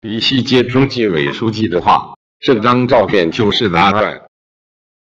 李希接中纪委书记的话，这张照片就是答案。